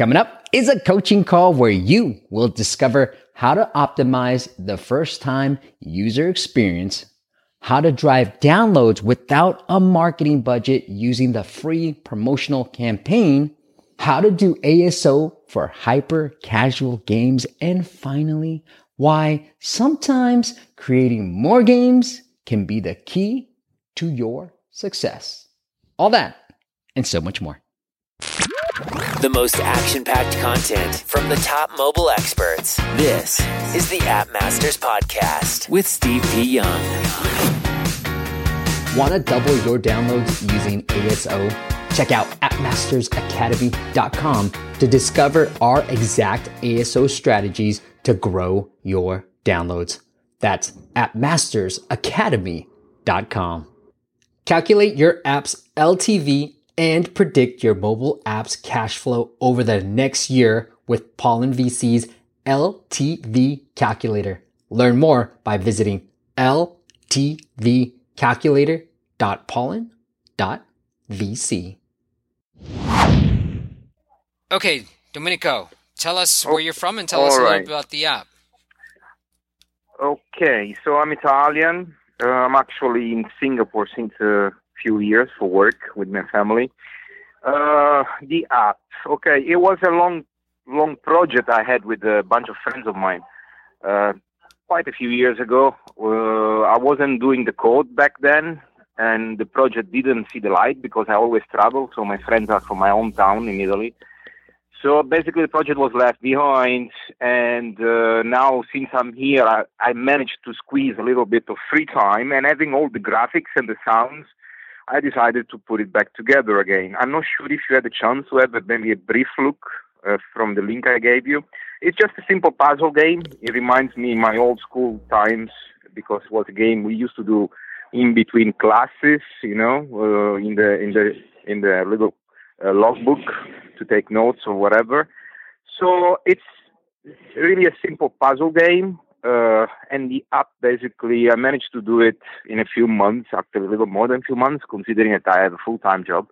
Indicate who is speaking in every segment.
Speaker 1: Coming up is a coaching call where you will discover how to optimize the first time user experience, how to drive downloads without a marketing budget using the free promotional campaign, how to do ASO for hyper casual games, and finally, why sometimes creating more games can be the key to your success. All that and so much more.
Speaker 2: The most action packed content from the top mobile experts. This is the App Masters Podcast with Steve P. Young.
Speaker 1: Want to double your downloads using ASO? Check out appmastersacademy.com to discover our exact ASO strategies to grow your downloads. That's appmastersacademy.com. Calculate your app's LTV and predict your mobile app's cash flow over the next year with Pollen VC's LTV calculator. Learn more by visiting ltvcalculator.pollen.vc.
Speaker 3: Okay, Domenico, tell us where you're from and tell
Speaker 4: all
Speaker 3: us a little
Speaker 4: right.
Speaker 3: bit about the app.
Speaker 4: Okay, so I'm Italian. Uh, I'm actually in Singapore since a few years for work with my family. Uh, the app. Okay, it was a long, long project I had with a bunch of friends of mine. Uh, quite a few years ago. Uh, I wasn't doing the code back then, and the project didn't see the light because I always travel. So my friends are from my hometown in Italy. So basically, the project was left behind, and uh, now since I'm here, I, I managed to squeeze a little bit of free time, and having all the graphics and the sounds, I decided to put it back together again. I'm not sure if you had a chance to have but maybe a brief look uh, from the link I gave you. It's just a simple puzzle game. It reminds me my old school times because it was a game we used to do in between classes, you know, uh, in the in the in the little uh, logbook to take notes or whatever. So it's really a simple puzzle game. Uh, and the app basically, I managed to do it in a few months, actually a little more than a few months, considering that I have a full-time job.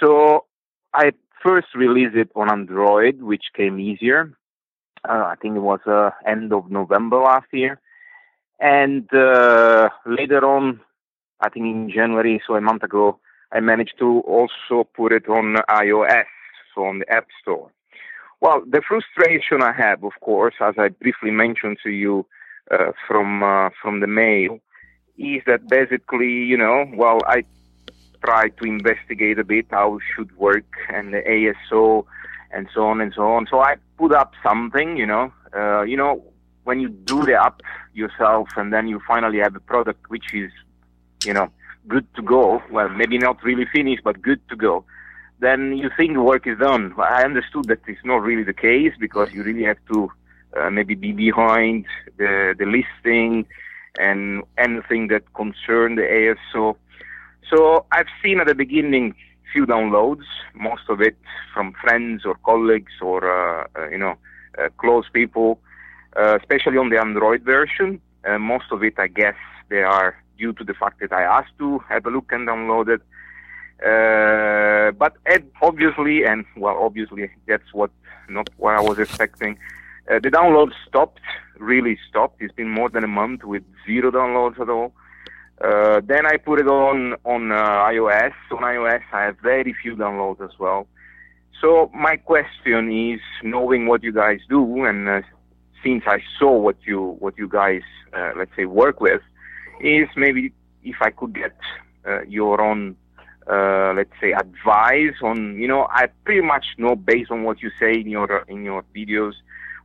Speaker 4: So I first released it on Android, which came easier. Uh, I think it was uh, end of November last year. And uh, later on, I think in January, so a month ago, I managed to also put it on iOS, so on the App Store. Well, the frustration I have, of course, as I briefly mentioned to you uh, from uh, from the mail, is that basically, you know, well, I try to investigate a bit how it should work and the ASO and so on and so on. So I put up something, you know, uh, you know, when you do the app yourself and then you finally have a product which is, you know, good to go. Well, maybe not really finished, but good to go. Then you think work is done. I understood that it's not really the case because you really have to uh, maybe be behind the the listing and anything that concern the ASO. So I've seen at the beginning few downloads, most of it from friends or colleagues or uh, uh, you know uh, close people, uh, especially on the Android version. Uh, most of it, I guess, they are due to the fact that I asked to have a look and download it. Uh, but Ed, obviously, and well, obviously, that's what not what I was expecting. Uh, the download stopped, really stopped. It's been more than a month with zero downloads at all. Uh, then I put it on on uh, iOS. On iOS, I have very few downloads as well. So my question is, knowing what you guys do, and uh, since I saw what you what you guys uh, let's say work with, is maybe if I could get your own uh, let's say advice on you know I pretty much know based on what you say in your in your videos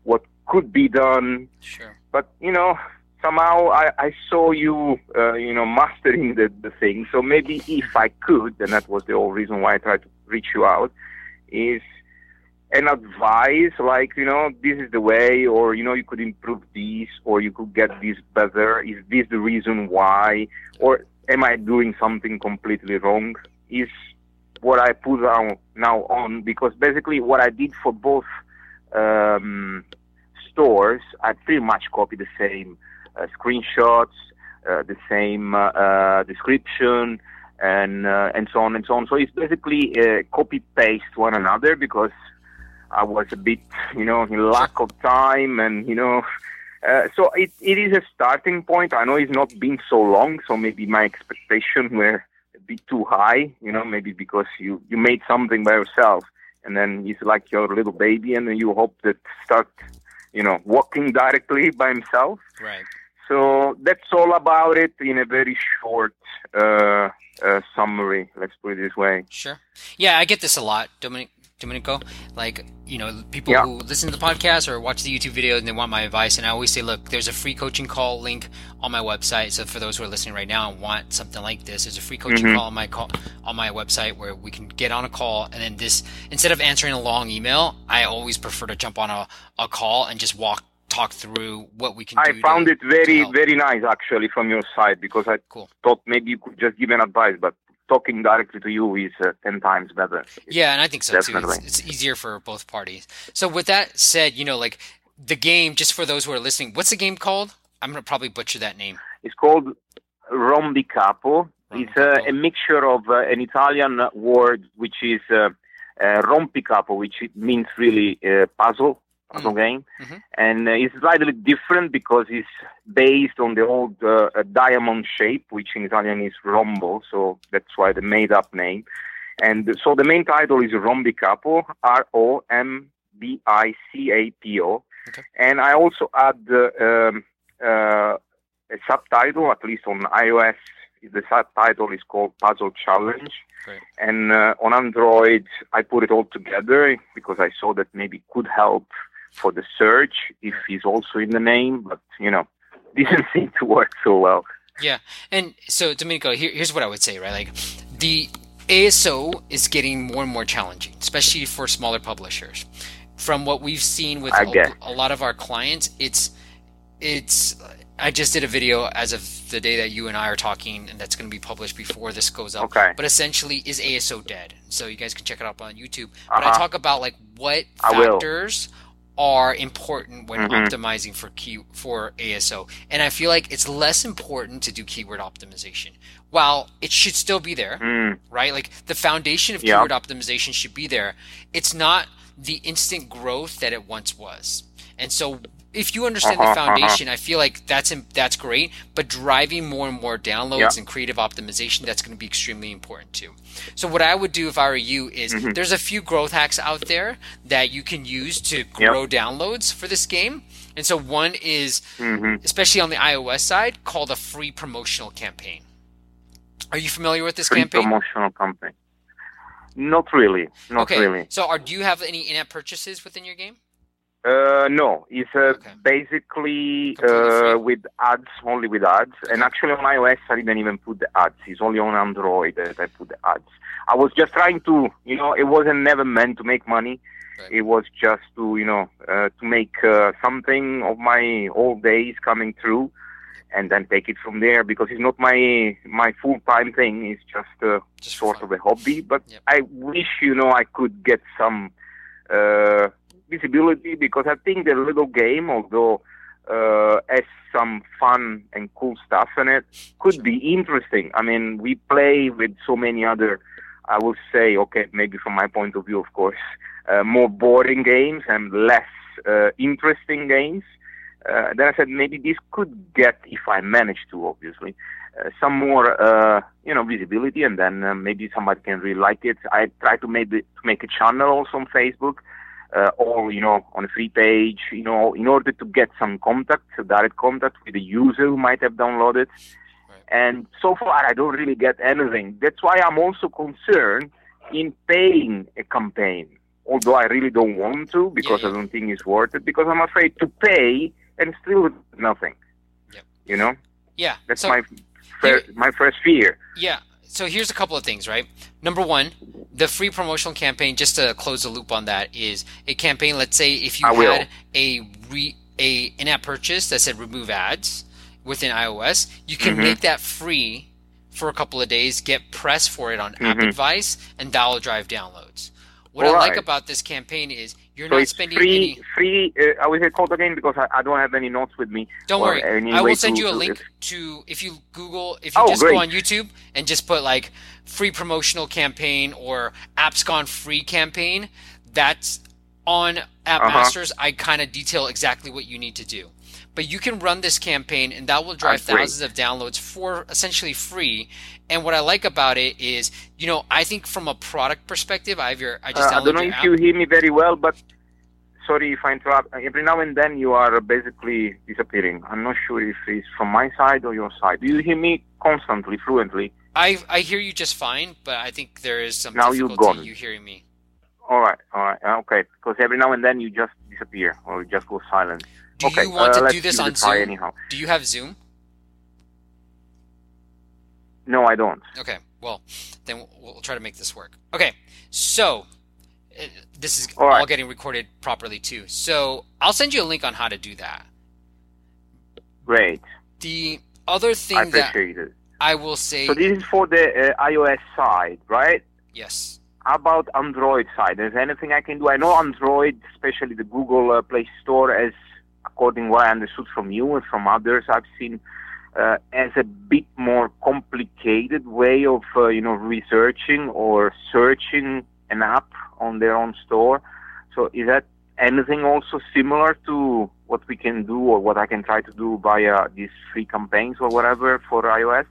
Speaker 4: what could be done.
Speaker 3: Sure.
Speaker 4: but you know somehow I, I saw you uh, you know mastering the, the thing. So maybe if I could and that was the whole reason why I tried to reach you out is an advice like you know this is the way or you know you could improve this or you could get this better. Is this the reason why? Or am I doing something completely wrong is what I put on, now on because basically what I did for both um, stores I pretty much copy the same uh, screenshots uh, the same uh, uh, description and uh, and so on and so on. So it's basically uh, copy paste one another because I was a bit, you know, in lack of time, and you know, uh, so it it is a starting point. I know it's not been so long, so maybe my expectations were a bit too high. You know, maybe because you you made something by yourself, and then he's like your little baby, and then you hope that start, you know, walking directly by himself.
Speaker 1: Right.
Speaker 4: So that's all about it in a very short uh, uh, summary. Let's put it this way.
Speaker 1: Sure. Yeah, I get this a lot, Dominic. Domenico, like you know, people
Speaker 4: Yeah.
Speaker 1: who listen to the podcast or watch the YouTube video and they want my advice, and I always say, look, there's a free coaching call link on my website. So for those who are listening right now and want something like this, there's a free coaching
Speaker 4: Mhm.
Speaker 1: call on my call on my website where we can get on a call, and then this instead of answering a long email, I always prefer to jump on a, a call and just walk talk through what we can do.
Speaker 4: I found
Speaker 1: to-
Speaker 4: it very, very nice actually from your side because I
Speaker 1: Cool.
Speaker 4: thought maybe you could just give an advice, but talking directly to you is uh, ten times better.
Speaker 1: Yeah, and I think so too. It's,
Speaker 4: Definitely.
Speaker 1: it's easier for both parties. So with that said, you know, like the game, just for those who are listening, what's the game called? I'm gonna probably butcher that name.
Speaker 4: It's called rombicapo. It's uh,
Speaker 1: Rombicapo.
Speaker 4: a mixture of uh, an Italian word which is uh, uh, rompicapo, which means really uh, puzzle, puzzle game,
Speaker 1: Mhm.
Speaker 4: and uh, it's slightly different because it's based on the old uh, diamond shape, which in Italian is rombo, so that's why the made-up name. And so the main title is Rombicapo, R-O-M-B-I-C-A-P-O,
Speaker 1: Okay.
Speaker 4: and I also add uh, um, uh, a subtitle, at least on iOS, the subtitle is called Puzzle Challenge.
Speaker 1: Great.
Speaker 4: And uh, on Android, I put it all together because I saw that maybe could help for the search if he's also in the name, but you know, didn't seem to work so well.
Speaker 1: Yeah, and so, Domenico, here, here's what I would say, right? Like the ASO is getting more and more challenging, especially for smaller publishers. From what we've seen with
Speaker 4: I
Speaker 1: a, a lot of our clients, it's it's. I just did a video as of the day that you and I are talking, and that's going to be published before this goes up.
Speaker 4: Okay.
Speaker 1: But essentially, is ASO dead? So you guys can check it out on YouTube. But I
Speaker 4: Uh-huh.
Speaker 1: talk about like what
Speaker 4: I will.
Speaker 1: Are important when
Speaker 4: Mhm.
Speaker 1: optimizing for key for ASO, and I feel like it's less important to do keyword optimization. While it should still be there,
Speaker 4: Mm,
Speaker 1: right? Like the foundation of keyword optimization should be there. It's not the instant growth that it once was. And so if you understand
Speaker 4: Uh-huh,
Speaker 1: the
Speaker 4: uh-huh.
Speaker 1: foundation, I feel like that's that's great, but driving more and more downloads
Speaker 4: Yeah.
Speaker 1: and creative optimization that's going to be extremely important too. So what I would do if I were you is
Speaker 4: Mm-hmm.
Speaker 1: there's a few growth hacks out there that you can use to grow downloads for this game. And so one is
Speaker 4: hmm
Speaker 1: especially on the iOS side called a free promotional campaign. Are you familiar with this
Speaker 4: Free
Speaker 1: campaign?
Speaker 4: promotional campaign. Not really. Not
Speaker 1: okay.
Speaker 4: really.
Speaker 1: So, are do you have any in-app purchases within your game?
Speaker 4: Uh, no, it's uh,
Speaker 1: Okay.
Speaker 4: basically uh, with ads, only with ads. And actually on iOS, I didn't even put the ads. It's only on Android that I put the ads. I was just trying to, you know, it wasn't never meant to make money.
Speaker 1: Right.
Speaker 4: It was just to, you know, uh, to make uh, something of my old days coming through, and then take it from there because it's not my my full time thing. It's just uh,
Speaker 1: Just
Speaker 4: sort
Speaker 1: fun.
Speaker 4: of a hobby. But
Speaker 1: Yep.
Speaker 4: I wish, you know, I could get some uh, visibility because I think the little game, although uh, has some fun and cool stuff in it, could be interesting. I mean, we play with so many other, I would say, okay, maybe from my point of view, of course, uh, more boring games and less uh, interesting games. Uh, then I said maybe this could get, if I manage to, obviously, uh, some more, uh, you know, visibility, and then uh, maybe somebody can really like it. I try to maybe to make a channel also on Facebook, uh, or you know, on a free page, you know, in order to get some contact, direct contact with the user who might have downloaded. And so far, I don't really get anything. That's why I'm also concerned in paying a campaign. Although I really don't want to because
Speaker 1: yeah.
Speaker 4: I don't think it's worth it. Because I'm afraid to pay and still nothing.
Speaker 1: Yep.
Speaker 4: You know,
Speaker 1: Yeah.
Speaker 4: that's
Speaker 1: so,
Speaker 4: my first, my first fear.
Speaker 1: Yeah. So here's a couple of things, right? Number one, the free promotional campaign. Just to close the loop on that, is a campaign. Let's say if you
Speaker 4: I will.
Speaker 1: had a re a in-app purchase that said remove ads within iOS, you can
Speaker 4: Mhm.
Speaker 1: make that free for a couple of days. Get press for it on App
Speaker 4: Mhm.
Speaker 1: Advice, and that will drive downloads. What I like about this campaign is you're
Speaker 4: So
Speaker 1: not
Speaker 4: it's
Speaker 1: spending
Speaker 4: free.
Speaker 1: any.
Speaker 4: Free. Uh, I will say code again because I, I don't have any notes with me.
Speaker 1: Don't worry. I will send
Speaker 4: to-
Speaker 1: you a link to if you Google if you
Speaker 4: Oh,
Speaker 1: just
Speaker 4: great.
Speaker 1: go on YouTube and just put like free promotional campaign or apps gone free campaign. That's on App uh-huh. Masters, I kind of detail exactly what you need to do. But you can run this campaign, and that will drive thousands of downloads for essentially free. And what I like about it is, you know, I think from a product perspective, I have your, I just
Speaker 4: uh, I don't know if
Speaker 1: app.
Speaker 4: you hear me very well, but sorry if I interrupt. Every now and then you are basically disappearing. I'm not sure if it's from my side or your side. Do you hear me constantly, fluently?
Speaker 1: I I hear you just fine, but I think there is some
Speaker 4: now
Speaker 1: difficulty you hearing me.
Speaker 4: All right, all right, okay. Because every now and then you just disappear or you just go silent.
Speaker 1: Do
Speaker 4: okay,
Speaker 1: you want
Speaker 4: uh,
Speaker 1: to do this on Zoom?
Speaker 4: Anyhow.
Speaker 1: Do you have Zoom?
Speaker 4: No, I don't.
Speaker 1: Okay, well, then we'll, we'll try to make this work. Okay, so uh, this is all, all getting recorded properly too. So I'll send you a link on how to do that.
Speaker 4: Great.
Speaker 1: The other thing
Speaker 4: I
Speaker 1: that
Speaker 4: it.
Speaker 1: I will say.
Speaker 4: So this is for the uh, iOS side, right?
Speaker 1: Yes.
Speaker 4: How about Android side? Is there anything I can do? I know Android, especially the Google uh, Play Store, as according what I understood from you and from others I've seen, uh, as a bit more complicated way of uh, you know researching or searching an app on their own store. So is that anything also similar to what we can do or what I can try to do via these free campaigns or whatever for iOS?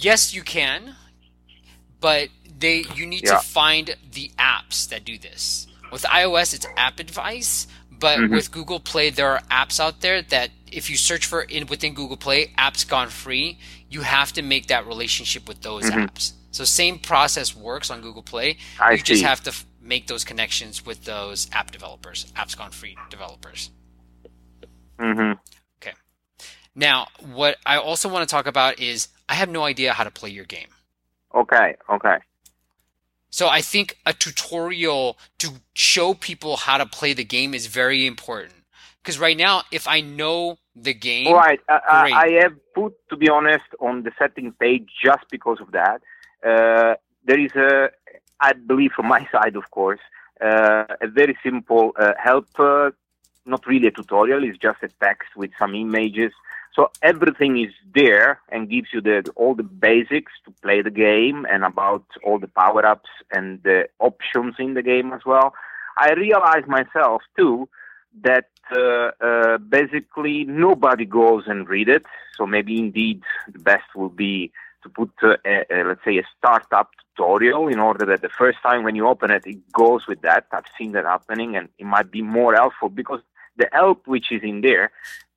Speaker 1: Yes, you can, but they you need
Speaker 4: yeah.
Speaker 1: to find the apps that do this. With iOS, it's App Advice, but
Speaker 4: mm-hmm.
Speaker 1: with Google Play, there are apps out there that if you search for in within Google Play, apps gone free. You have to make that relationship with those mm-hmm. apps. So same process works on Google Play.
Speaker 4: I
Speaker 1: you
Speaker 4: see.
Speaker 1: just have to f- make those connections with those app developers, apps gone free developers.
Speaker 4: Mm-hmm.
Speaker 1: Okay. Now, what I also want to talk about is I have no idea how to play your game.
Speaker 4: Okay. Okay.
Speaker 1: So I think a tutorial to show people how to play the game is very important. Because right now, if I know the game,
Speaker 4: right, uh, I have put, to be honest, on the setting page just because of that. Uh, there is a, I believe from my side, of course, uh, a very simple uh, help. Uh, not really a tutorial; it's just a text with some images so everything is there and gives you the, all the basics to play the game and about all the power ups and the options in the game as well. I realized myself too that uh, uh, basically nobody goes and read it. So maybe indeed the best will be to put, uh, a, a, let's say, a startup tutorial in order that the first time when you open it, it goes with that. I've seen that happening and it might be more helpful because the help which is in there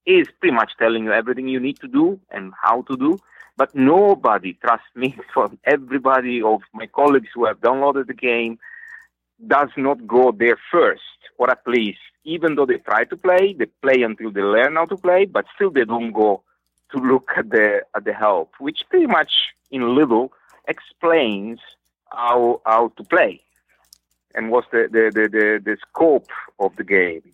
Speaker 4: is pretty much telling you everything you need to do and how to do. But nobody, trust me, from everybody of my colleagues who have downloaded the game, does not go there first, or at least, even though they try to play, they play until they learn how to play, but still they don't go to look at the at the help, which pretty much in little explains how how to play and what's the the, the, the, the scope of the game.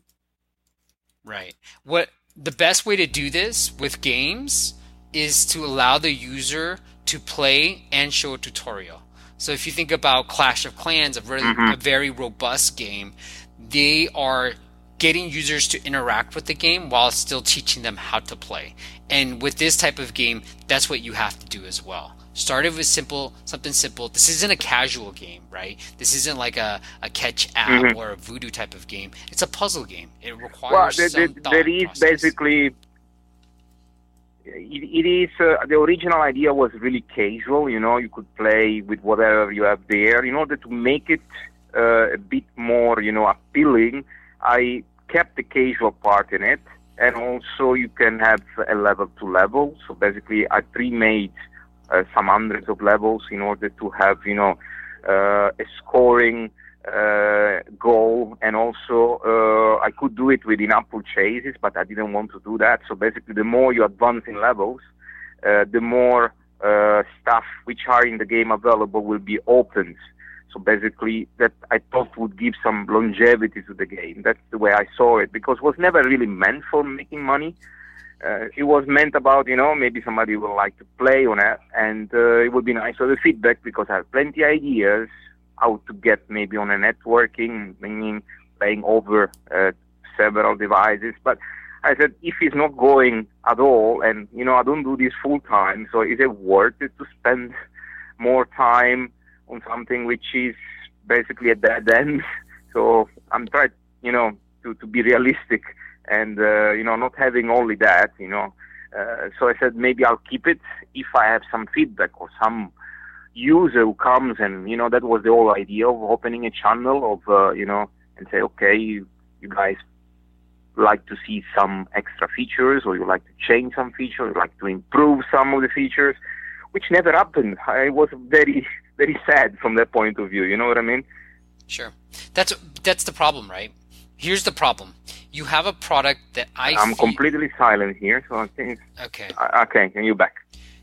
Speaker 1: Right. What the best way to do this with games is to allow the user to play and show a tutorial. So if you think about Clash of Clans, a very, mm-hmm. a very robust game, they are getting users to interact with the game while still teaching them how to play. And with this type of game, that's what you have to do as well. Started with simple, something simple. This isn't a casual game, right? This isn't like a, a Ketchapp mm-hmm. or a voodoo type of game. It's a puzzle game. It requires
Speaker 4: well,
Speaker 1: the,
Speaker 4: some
Speaker 1: the,
Speaker 4: there is
Speaker 1: process.
Speaker 4: basically it, it is uh, the original idea was really casual. You know, you could play with whatever you have there. In order to make it uh, a bit more, you know, appealing, I kept the casual part in it, and also you can have a level to level. So basically, I pre-made some hundreds of levels in order to have you know uh, a scoring uh, goal. And also uh, I could do it within app purchases but I didn't want to do that. So basically the more you advance in levels uh, the more uh, stuff which are in the game available will be opened. So basically that I thought would give some longevity to the game. That's the way I saw it because it was never really meant for making money uh, it was meant about you know maybe somebody would like to play on it and uh, it would be nice for the feedback because I have plenty ideas how to get maybe on a networking meaning playing over uh, several devices. But I said if it's not going at all and you know I don't do this full time so is it worth it to spend more time on something which is basically a dead end? So I'm trying, you know, to to be realistic and uh, you know not having only that, you know. Uh, so I said maybe I'll keep it if I have some feedback or some user who comes and you know that was the whole idea of opening a channel of uh, you know and say okay you, you guys like to see some extra features or you like to change some features you like to improve some of the features which never happened. I was very very sad from that point of view you know what i mean?
Speaker 1: Sure. That's that's the problem right here's the problem you have a product that i
Speaker 4: i'm completely silent here so i think
Speaker 1: okay
Speaker 4: okay and you back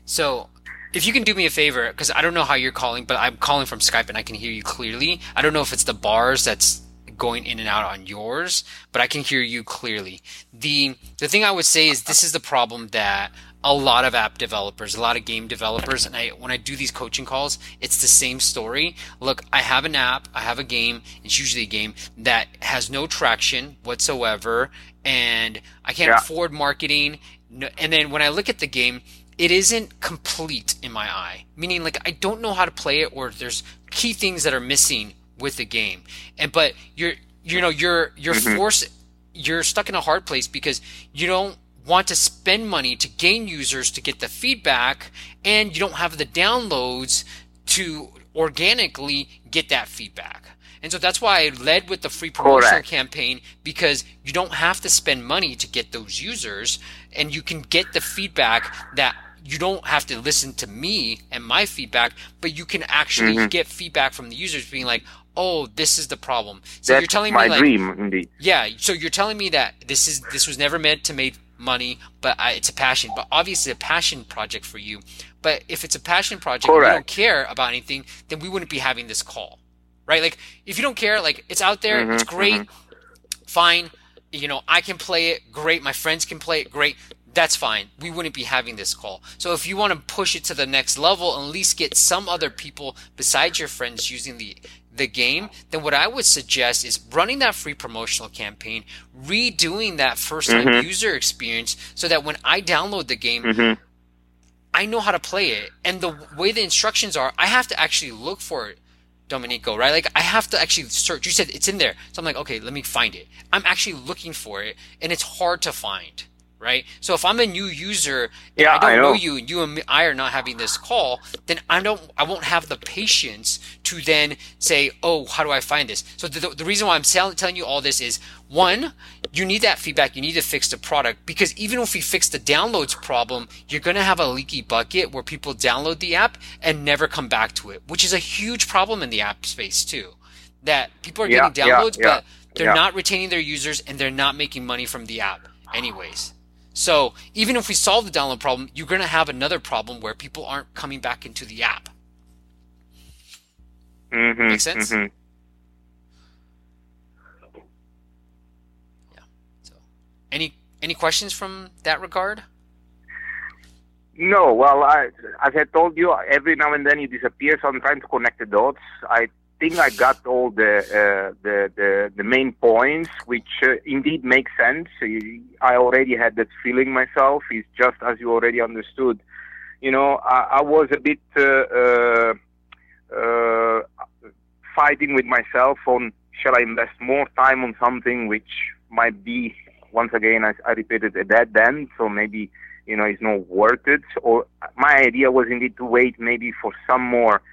Speaker 1: so if you can do me a favor, because I don't know how you're calling, but I'm calling from Skype and I can hear you clearly. I don't know if it's the bars that's going in and out on yours, but I can hear you clearly. The the thing I would say is this is the problem that a lot of app developers, a lot of game developers, and I when I do these coaching calls, it's the same story. Look, I have an app, I have a game, it's usually a game that has no traction whatsoever, and I can't yeah. afford marketing. And then when I look at the game, it isn't complete in my eye. Meaning, like, I don't know how to play it, or there's key things that are missing with the game. And but you're, you know, you're you're mm-hmm. forced, you're stuck in a hard place because you don't want to spend money to gain users to get the feedback, and you don't have the downloads to organically get that feedback. And so that's why I led with the free promotional Correct. campaign because you don't have to spend money to get those users and you can get the feedback that you don't have to listen to me and my feedback, but you can actually mm-hmm. get feedback from the users being like, oh, this is the problem. So
Speaker 4: That's
Speaker 1: you're telling
Speaker 4: my
Speaker 1: me like,
Speaker 4: dream, indeed.
Speaker 1: Yeah. So you're telling me that this is this was never meant to make money, but I, it's a passion. But obviously, a passion project for you. But if it's a passion project, and you don't care about anything, then we wouldn't be having this call, right? Like if you don't care, like it's out there, mm-hmm, it's great, mm-hmm. fine. You know, I can play it, great. My friends can play it, great that's fine. We wouldn't be having this call. So if you want to push it to the next level, and at least get some other people besides your friends using the the game, then what I would suggest is running that free promotional campaign, redoing that first time mm-hmm. user experience so that when I download the game, mm-hmm. I know how to play it. And the way the instructions are, I have to actually look for it. Domenico, right? Like I have to actually search. You said it's in there. So I'm like, okay, let me find it. I'm actually looking for it and it's hard to find right? So if I'm a new user and yeah, I don't I know. know. you and you and I are not having this call, then I don't I won't have the patience to then say, "Oh, how do I find this?" So the, the reason why I'm telling you all this is one, you need that feedback, you need to fix the product because even if we fix the downloads problem, you're going to have a leaky bucket where people download the app and never come back to it, which is a huge problem in the app space too. That people are yeah, getting downloads yeah, but they're not retaining their users and they're not making money from the app anyways. So even if we solve the download problem, you're going to have another problem where people aren't coming back into the app.
Speaker 4: Mm-hmm,
Speaker 1: Make sense?
Speaker 4: Mm-hmm.
Speaker 1: Yeah. So, any any questions from that regard?
Speaker 4: No. Well, I, as I told you, every now and then you disappear, so I'm trying to connect the dots. I think I got all the uh, the, the, the main points, which uh, indeed make sense. I already had that feeling myself. It's just as you already understood. You know, I, I was a bit uh, uh, uh, fighting with myself on shall I invest more time on something which might be once again I, I repeated a dead end. So maybe you know it's not worth it. Or my idea was indeed to wait maybe for some more.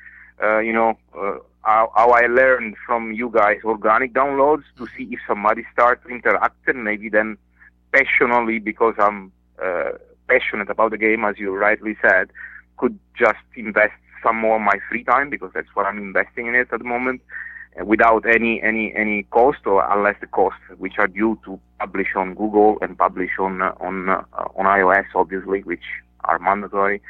Speaker 4: Uh, you know, uh, how, how I learned from you guys organic downloads to see if somebody starts to interact and maybe then passionately because I'm uh, passionate about the game, as you rightly said, could just invest some more of my free time because that's what I'm investing in it at the moment uh, without any any any cost or unless the costs which are due to publish on Google and publish on uh, on uh, on iOS obviously which are mandatory.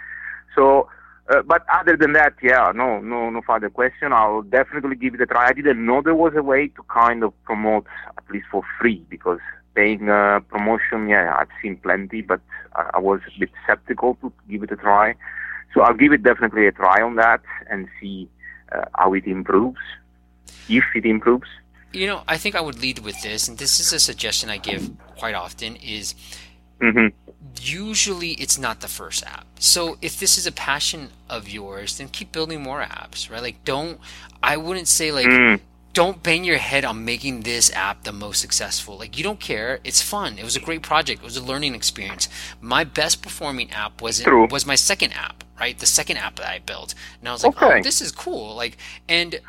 Speaker 4: So uh, but other than that, yeah, no, no, no further question. I'll definitely give it a try. I didn't know there was a way to kind of promote at least for free because paying uh, promotion, yeah, I've seen plenty, but I, I was a bit skeptical to give it a try. So I'll give it definitely a try on that and see uh, how it improves, if it improves.
Speaker 1: You know, I think I would lead with this, and this is a suggestion I give quite often: is
Speaker 4: mm-hmm
Speaker 1: usually it's not the first app. So if this is a passion of yours, then keep building more apps, right? Like don't I wouldn't say like mm. don't bang your head on making this app the most successful. Like you don't care. It's fun. It was a great project. It was a learning experience. My best performing app was
Speaker 4: True.
Speaker 1: was my second app, right? The second app that I built. And I was like,
Speaker 4: Okay.
Speaker 1: "Oh, this is cool." Like and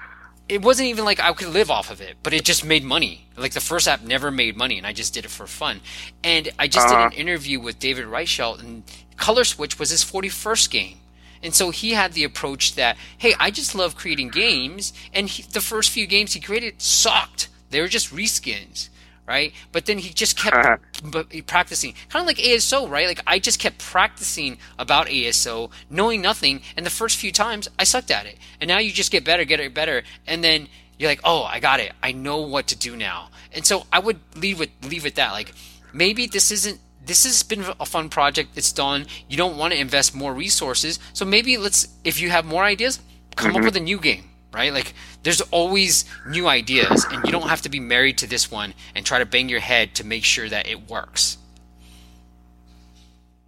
Speaker 1: it wasn't even like I could live off of it, but it just made money. Like the first app never made money and I just did it for fun. And I just
Speaker 4: Uh-huh.
Speaker 1: did an interview with David Reichelt and Color Switch was his 41st game. And so he had the approach that, hey, I just love creating games. And he, the first few games he created sucked. They were just reskins, right? But then he just kept
Speaker 4: Uh-huh.
Speaker 1: practicing. Kind of like ASO, right? Like I just kept practicing about ASO, knowing nothing. And the first few times I sucked at it. And now you just get better, get it better. And then you're like, oh, I got it. I know what to do now. And so I would leave with leave with that. Like maybe this isn't this has been a fun project. It's done. You don't want to invest more resources. So maybe let's, if you have more ideas, come up with a new game, right? Like there's always new ideas and you don't have to be married to this one and try to bang your head to make sure that it works.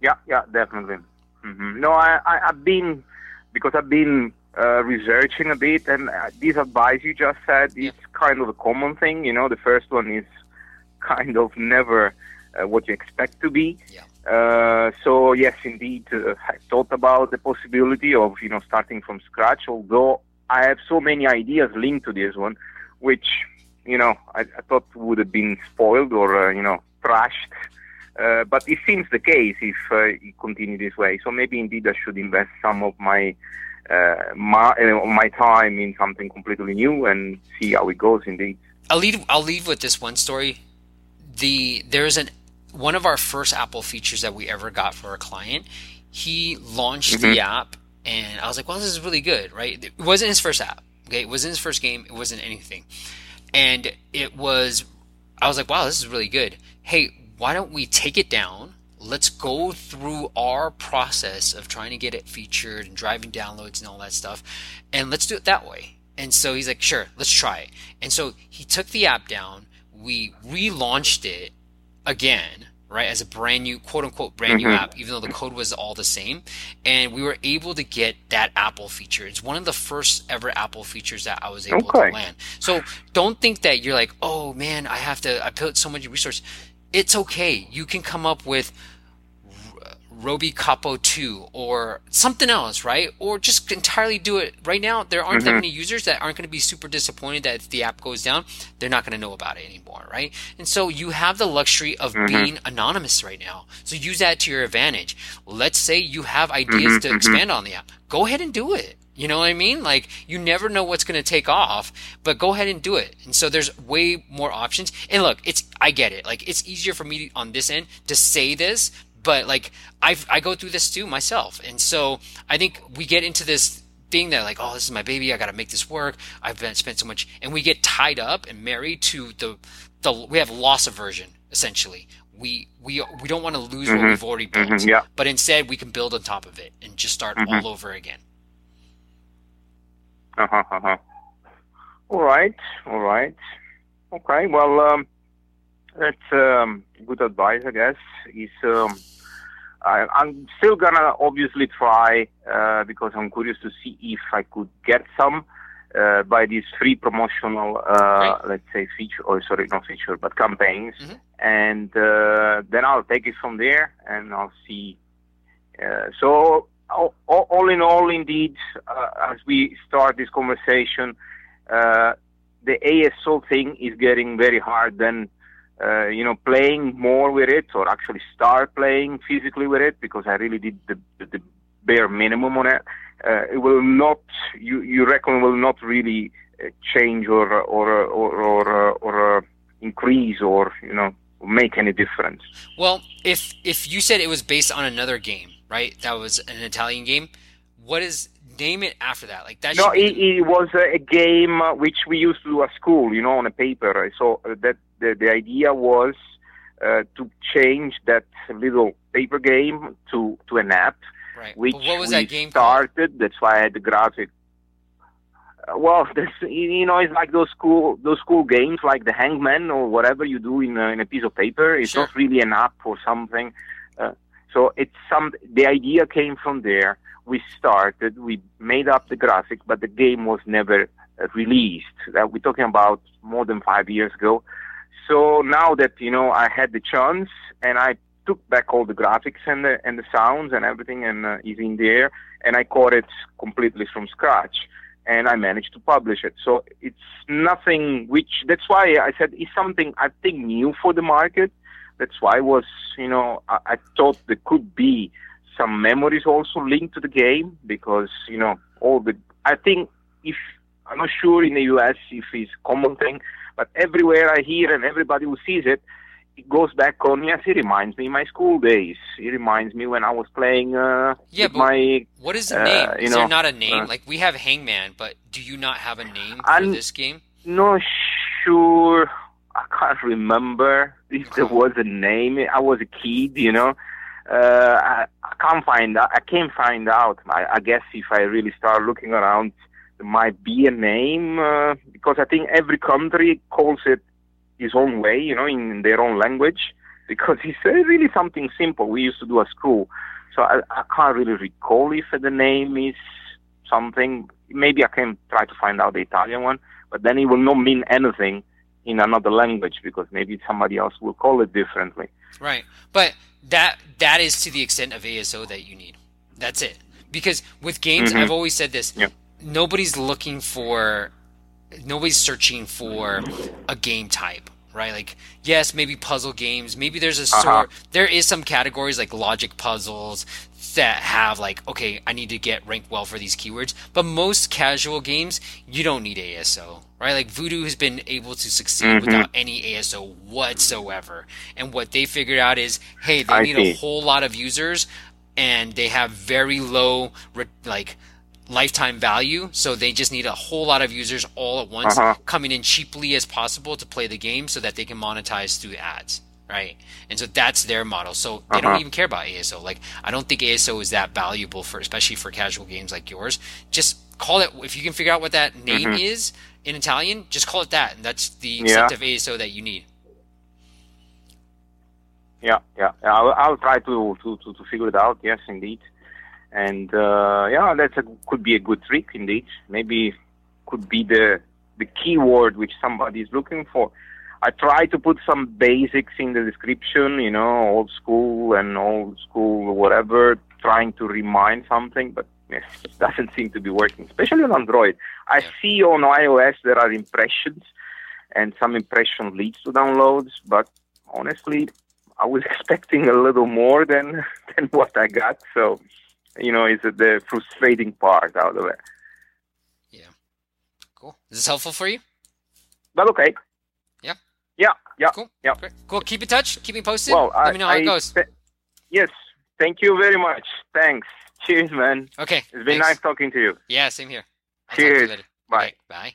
Speaker 4: Yeah, yeah, definitely. hmm No, I, I, I've been because I've been uh, researching a bit, and uh, this advice you just said is kind of a common thing. You know, the first one is kind of never uh, what you expect to be.
Speaker 1: Yeah.
Speaker 4: Uh, so yes, indeed, uh, I thought about the possibility of you know starting from scratch. Although I have so many ideas linked to this one, which you know I, I thought would have been spoiled or uh, you know trashed. Uh, but it seems the case if uh, it continue this way. So maybe indeed I should invest some of my uh, my, uh, my time in something completely new and see how it goes. Indeed.
Speaker 1: I'll leave. I'll leave with this one story. The there's an one of our first Apple features that we ever got for a client. He launched the app, and I was like, "Well, this is really good, right?" It wasn't his first app. Okay, it wasn't his first game. It wasn't anything, and it was. I was like, "Wow, this is really good." Hey, why don't we take it down? Let's go through our process of trying to get it featured and driving downloads and all that stuff, and let's do it that way. And so he's like, sure, let's try it. And so he took the app down. We relaunched it again, right, as a brand new, quote unquote, brand new mm-hmm. app, even though the code was all the same. And we were able to get that Apple feature. It's one of the first ever Apple features that I was able
Speaker 4: Okay.
Speaker 1: to land. So don't think that you're like, oh man, I have to, I put so much resource. It's okay. You can come up with Rombicapo 2 or something else, right? Or just entirely do it. Right now, there aren't that mm-hmm. many users that aren't going to be super disappointed that if the app goes down, they're not going to know about it anymore, right? And so you have the luxury of mm-hmm. being anonymous right now. So use that to your advantage. Let's say you have mm-hmm, ideas to expand on the app. Go ahead and do it. You know what I mean? Like you never know what's going to take off, but go ahead and do it. And so there's way more options. And look, it's I get it. Like it's easier for me on this end to say this, but like I I go through this too myself. And so I think we get into this thing that like, oh, this is my baby. I got to make this work. I've been spent so much, and we get tied up and married to the the we have loss aversion essentially. We we we don't want to lose what we've already built,
Speaker 4: Mhm, yeah.
Speaker 1: but instead we can build on top of it and just start all over again.
Speaker 4: Uh-huh, uh-huh. All right, all right. Okay, well, um, that's um, good advice, I guess. Is um, I, I'm still gonna obviously try uh, because I'm curious to see if I could get some uh, by these free promotional, uh,
Speaker 1: Great.
Speaker 4: let's say, feature, or sorry, not feature, but campaigns,
Speaker 1: Mhm.
Speaker 4: and uh, then I'll take it from there, and I'll see. Uh, so all, all all in all, indeed, uh, as we start this conversation, uh, the ASO thing is getting very hard. Then, uh, you know, playing more with it, or actually start playing physically with it, because I really did the, the, bare minimum on it. Uh, it will not. You you reckon will not really uh, change or or or or, uh, or uh, increase or you know make any difference.
Speaker 1: Well, if if you said it was based on another game, right? That was an Italian game. What is name it after that? Like that.
Speaker 4: No,
Speaker 1: be
Speaker 4: it, it was a, game which we used to do at school, you know, on a paper. So that the, the idea was uh, to change that little paper game to, to an app,
Speaker 1: right.
Speaker 4: which
Speaker 1: But what was that game called?
Speaker 4: started. That's why I had the graphic. Uh, well, that's, you know, it's like those school those school games, like the Hangman or whatever you do in a, in a piece of paper. It's
Speaker 1: Sure.
Speaker 4: not really an app or something. Uh, so it's some. The idea came from there. We started. We made up the graphic, but the game was never released. That we're talking about more than five years ago. So now that you know I had the chance and I took back all the graphics and the and the sounds and everything and uh, is in there and I caught it completely from scratch and I managed to publish it. So it's nothing which that's why I said it's something I think new for the market. That's why I was you know I, I thought there could be some memories also linked to the game because you know all the I think if I'm not sure in the US if it's a common thing, but everywhere I hear and everybody who sees it, it goes back on yes it reminds me my school days. It reminds me when i was playing uh
Speaker 1: yeah
Speaker 4: with my
Speaker 1: what is the
Speaker 4: uh,
Speaker 1: name
Speaker 4: you
Speaker 1: is
Speaker 4: know,
Speaker 1: there not a name?
Speaker 4: uh,
Speaker 1: like we have hangman but do you not have a name for
Speaker 4: I'm-
Speaker 1: this game?
Speaker 4: not sure. I can't remember if there was a name. I was a kid you know. Uh i, I can't find i can't find out. I, I guess if i really start looking around might be a name uh, because i think every country calls it his own way you know in their own language because it's really something simple we used to do at school so I, I can't really recall if the name is something. Maybe I can try to find out the Italian one, but then it will not mean anything in another language because maybe somebody else will call it differently.
Speaker 1: Right. But that that is to the extent of ASO that you need. That's it. Because with games,
Speaker 4: Mhm.
Speaker 1: I've always said this.
Speaker 4: Yeah.
Speaker 1: Nobody's looking for nobody's searching for a game type, right? Like yes, maybe puzzle games, maybe there's a sort
Speaker 4: Uh-huh.
Speaker 1: there is some categories like logic puzzles that have like okay, I need to get ranked well for these keywords, but most casual games you don't need ASO, right? Like Voodoo has been able to succeed
Speaker 4: Mhm.
Speaker 1: without any ASO whatsoever. And what they figured out is, hey, they
Speaker 4: I
Speaker 1: need a whole lot of users and they have very low like lifetime value, so they just need a whole lot of users all at once
Speaker 4: Uh-huh.
Speaker 1: coming in cheaply as possible to play the game so that they can monetize through ads. Right, and so that's their model. So they don't
Speaker 4: Uh-huh.
Speaker 1: even care about ASO. Like, I don't think ASO is that valuable for, especially for casual games like yours. Just call it if you can figure out what that name
Speaker 4: Mhm.
Speaker 1: is in Italian. Just call it that, and that's the
Speaker 4: Yeah.
Speaker 1: of ASO that you need.
Speaker 4: Yeah, yeah. yeah, I'll, I'll try to, to, to, to figure it out. Yes, indeed. And uh, yeah, that's a, could be a good trick indeed. Maybe could be the the keyword which somebody is looking for. I try to put some basics in the description, you know, old school and old school whatever, trying to remind something, but yes, it doesn't seem to be working, especially on Android. I see on iOS there are impressions, and some impression leads to downloads, but honestly, I was expecting a little more than than what I got. So, you know, it's the frustrating part out of it. Yeah.
Speaker 1: Cool. Is this helpful for you?
Speaker 4: But okay.
Speaker 1: Yeah.
Speaker 4: Yeah. Yeah.
Speaker 1: Cool.
Speaker 4: Yeah.
Speaker 1: Great. Cool. Keep in touch. Keep me posted.
Speaker 4: Well,
Speaker 1: Let
Speaker 4: I,
Speaker 1: me know how
Speaker 4: I,
Speaker 1: it goes.
Speaker 4: th- yes. Thank you very much. Thanks. Cheers, man.
Speaker 1: Okay.
Speaker 4: It's been
Speaker 1: thanks.
Speaker 4: nice talking to you.
Speaker 1: Yeah, same here. I'll
Speaker 4: Cheers. Bye.
Speaker 1: Okay, bye.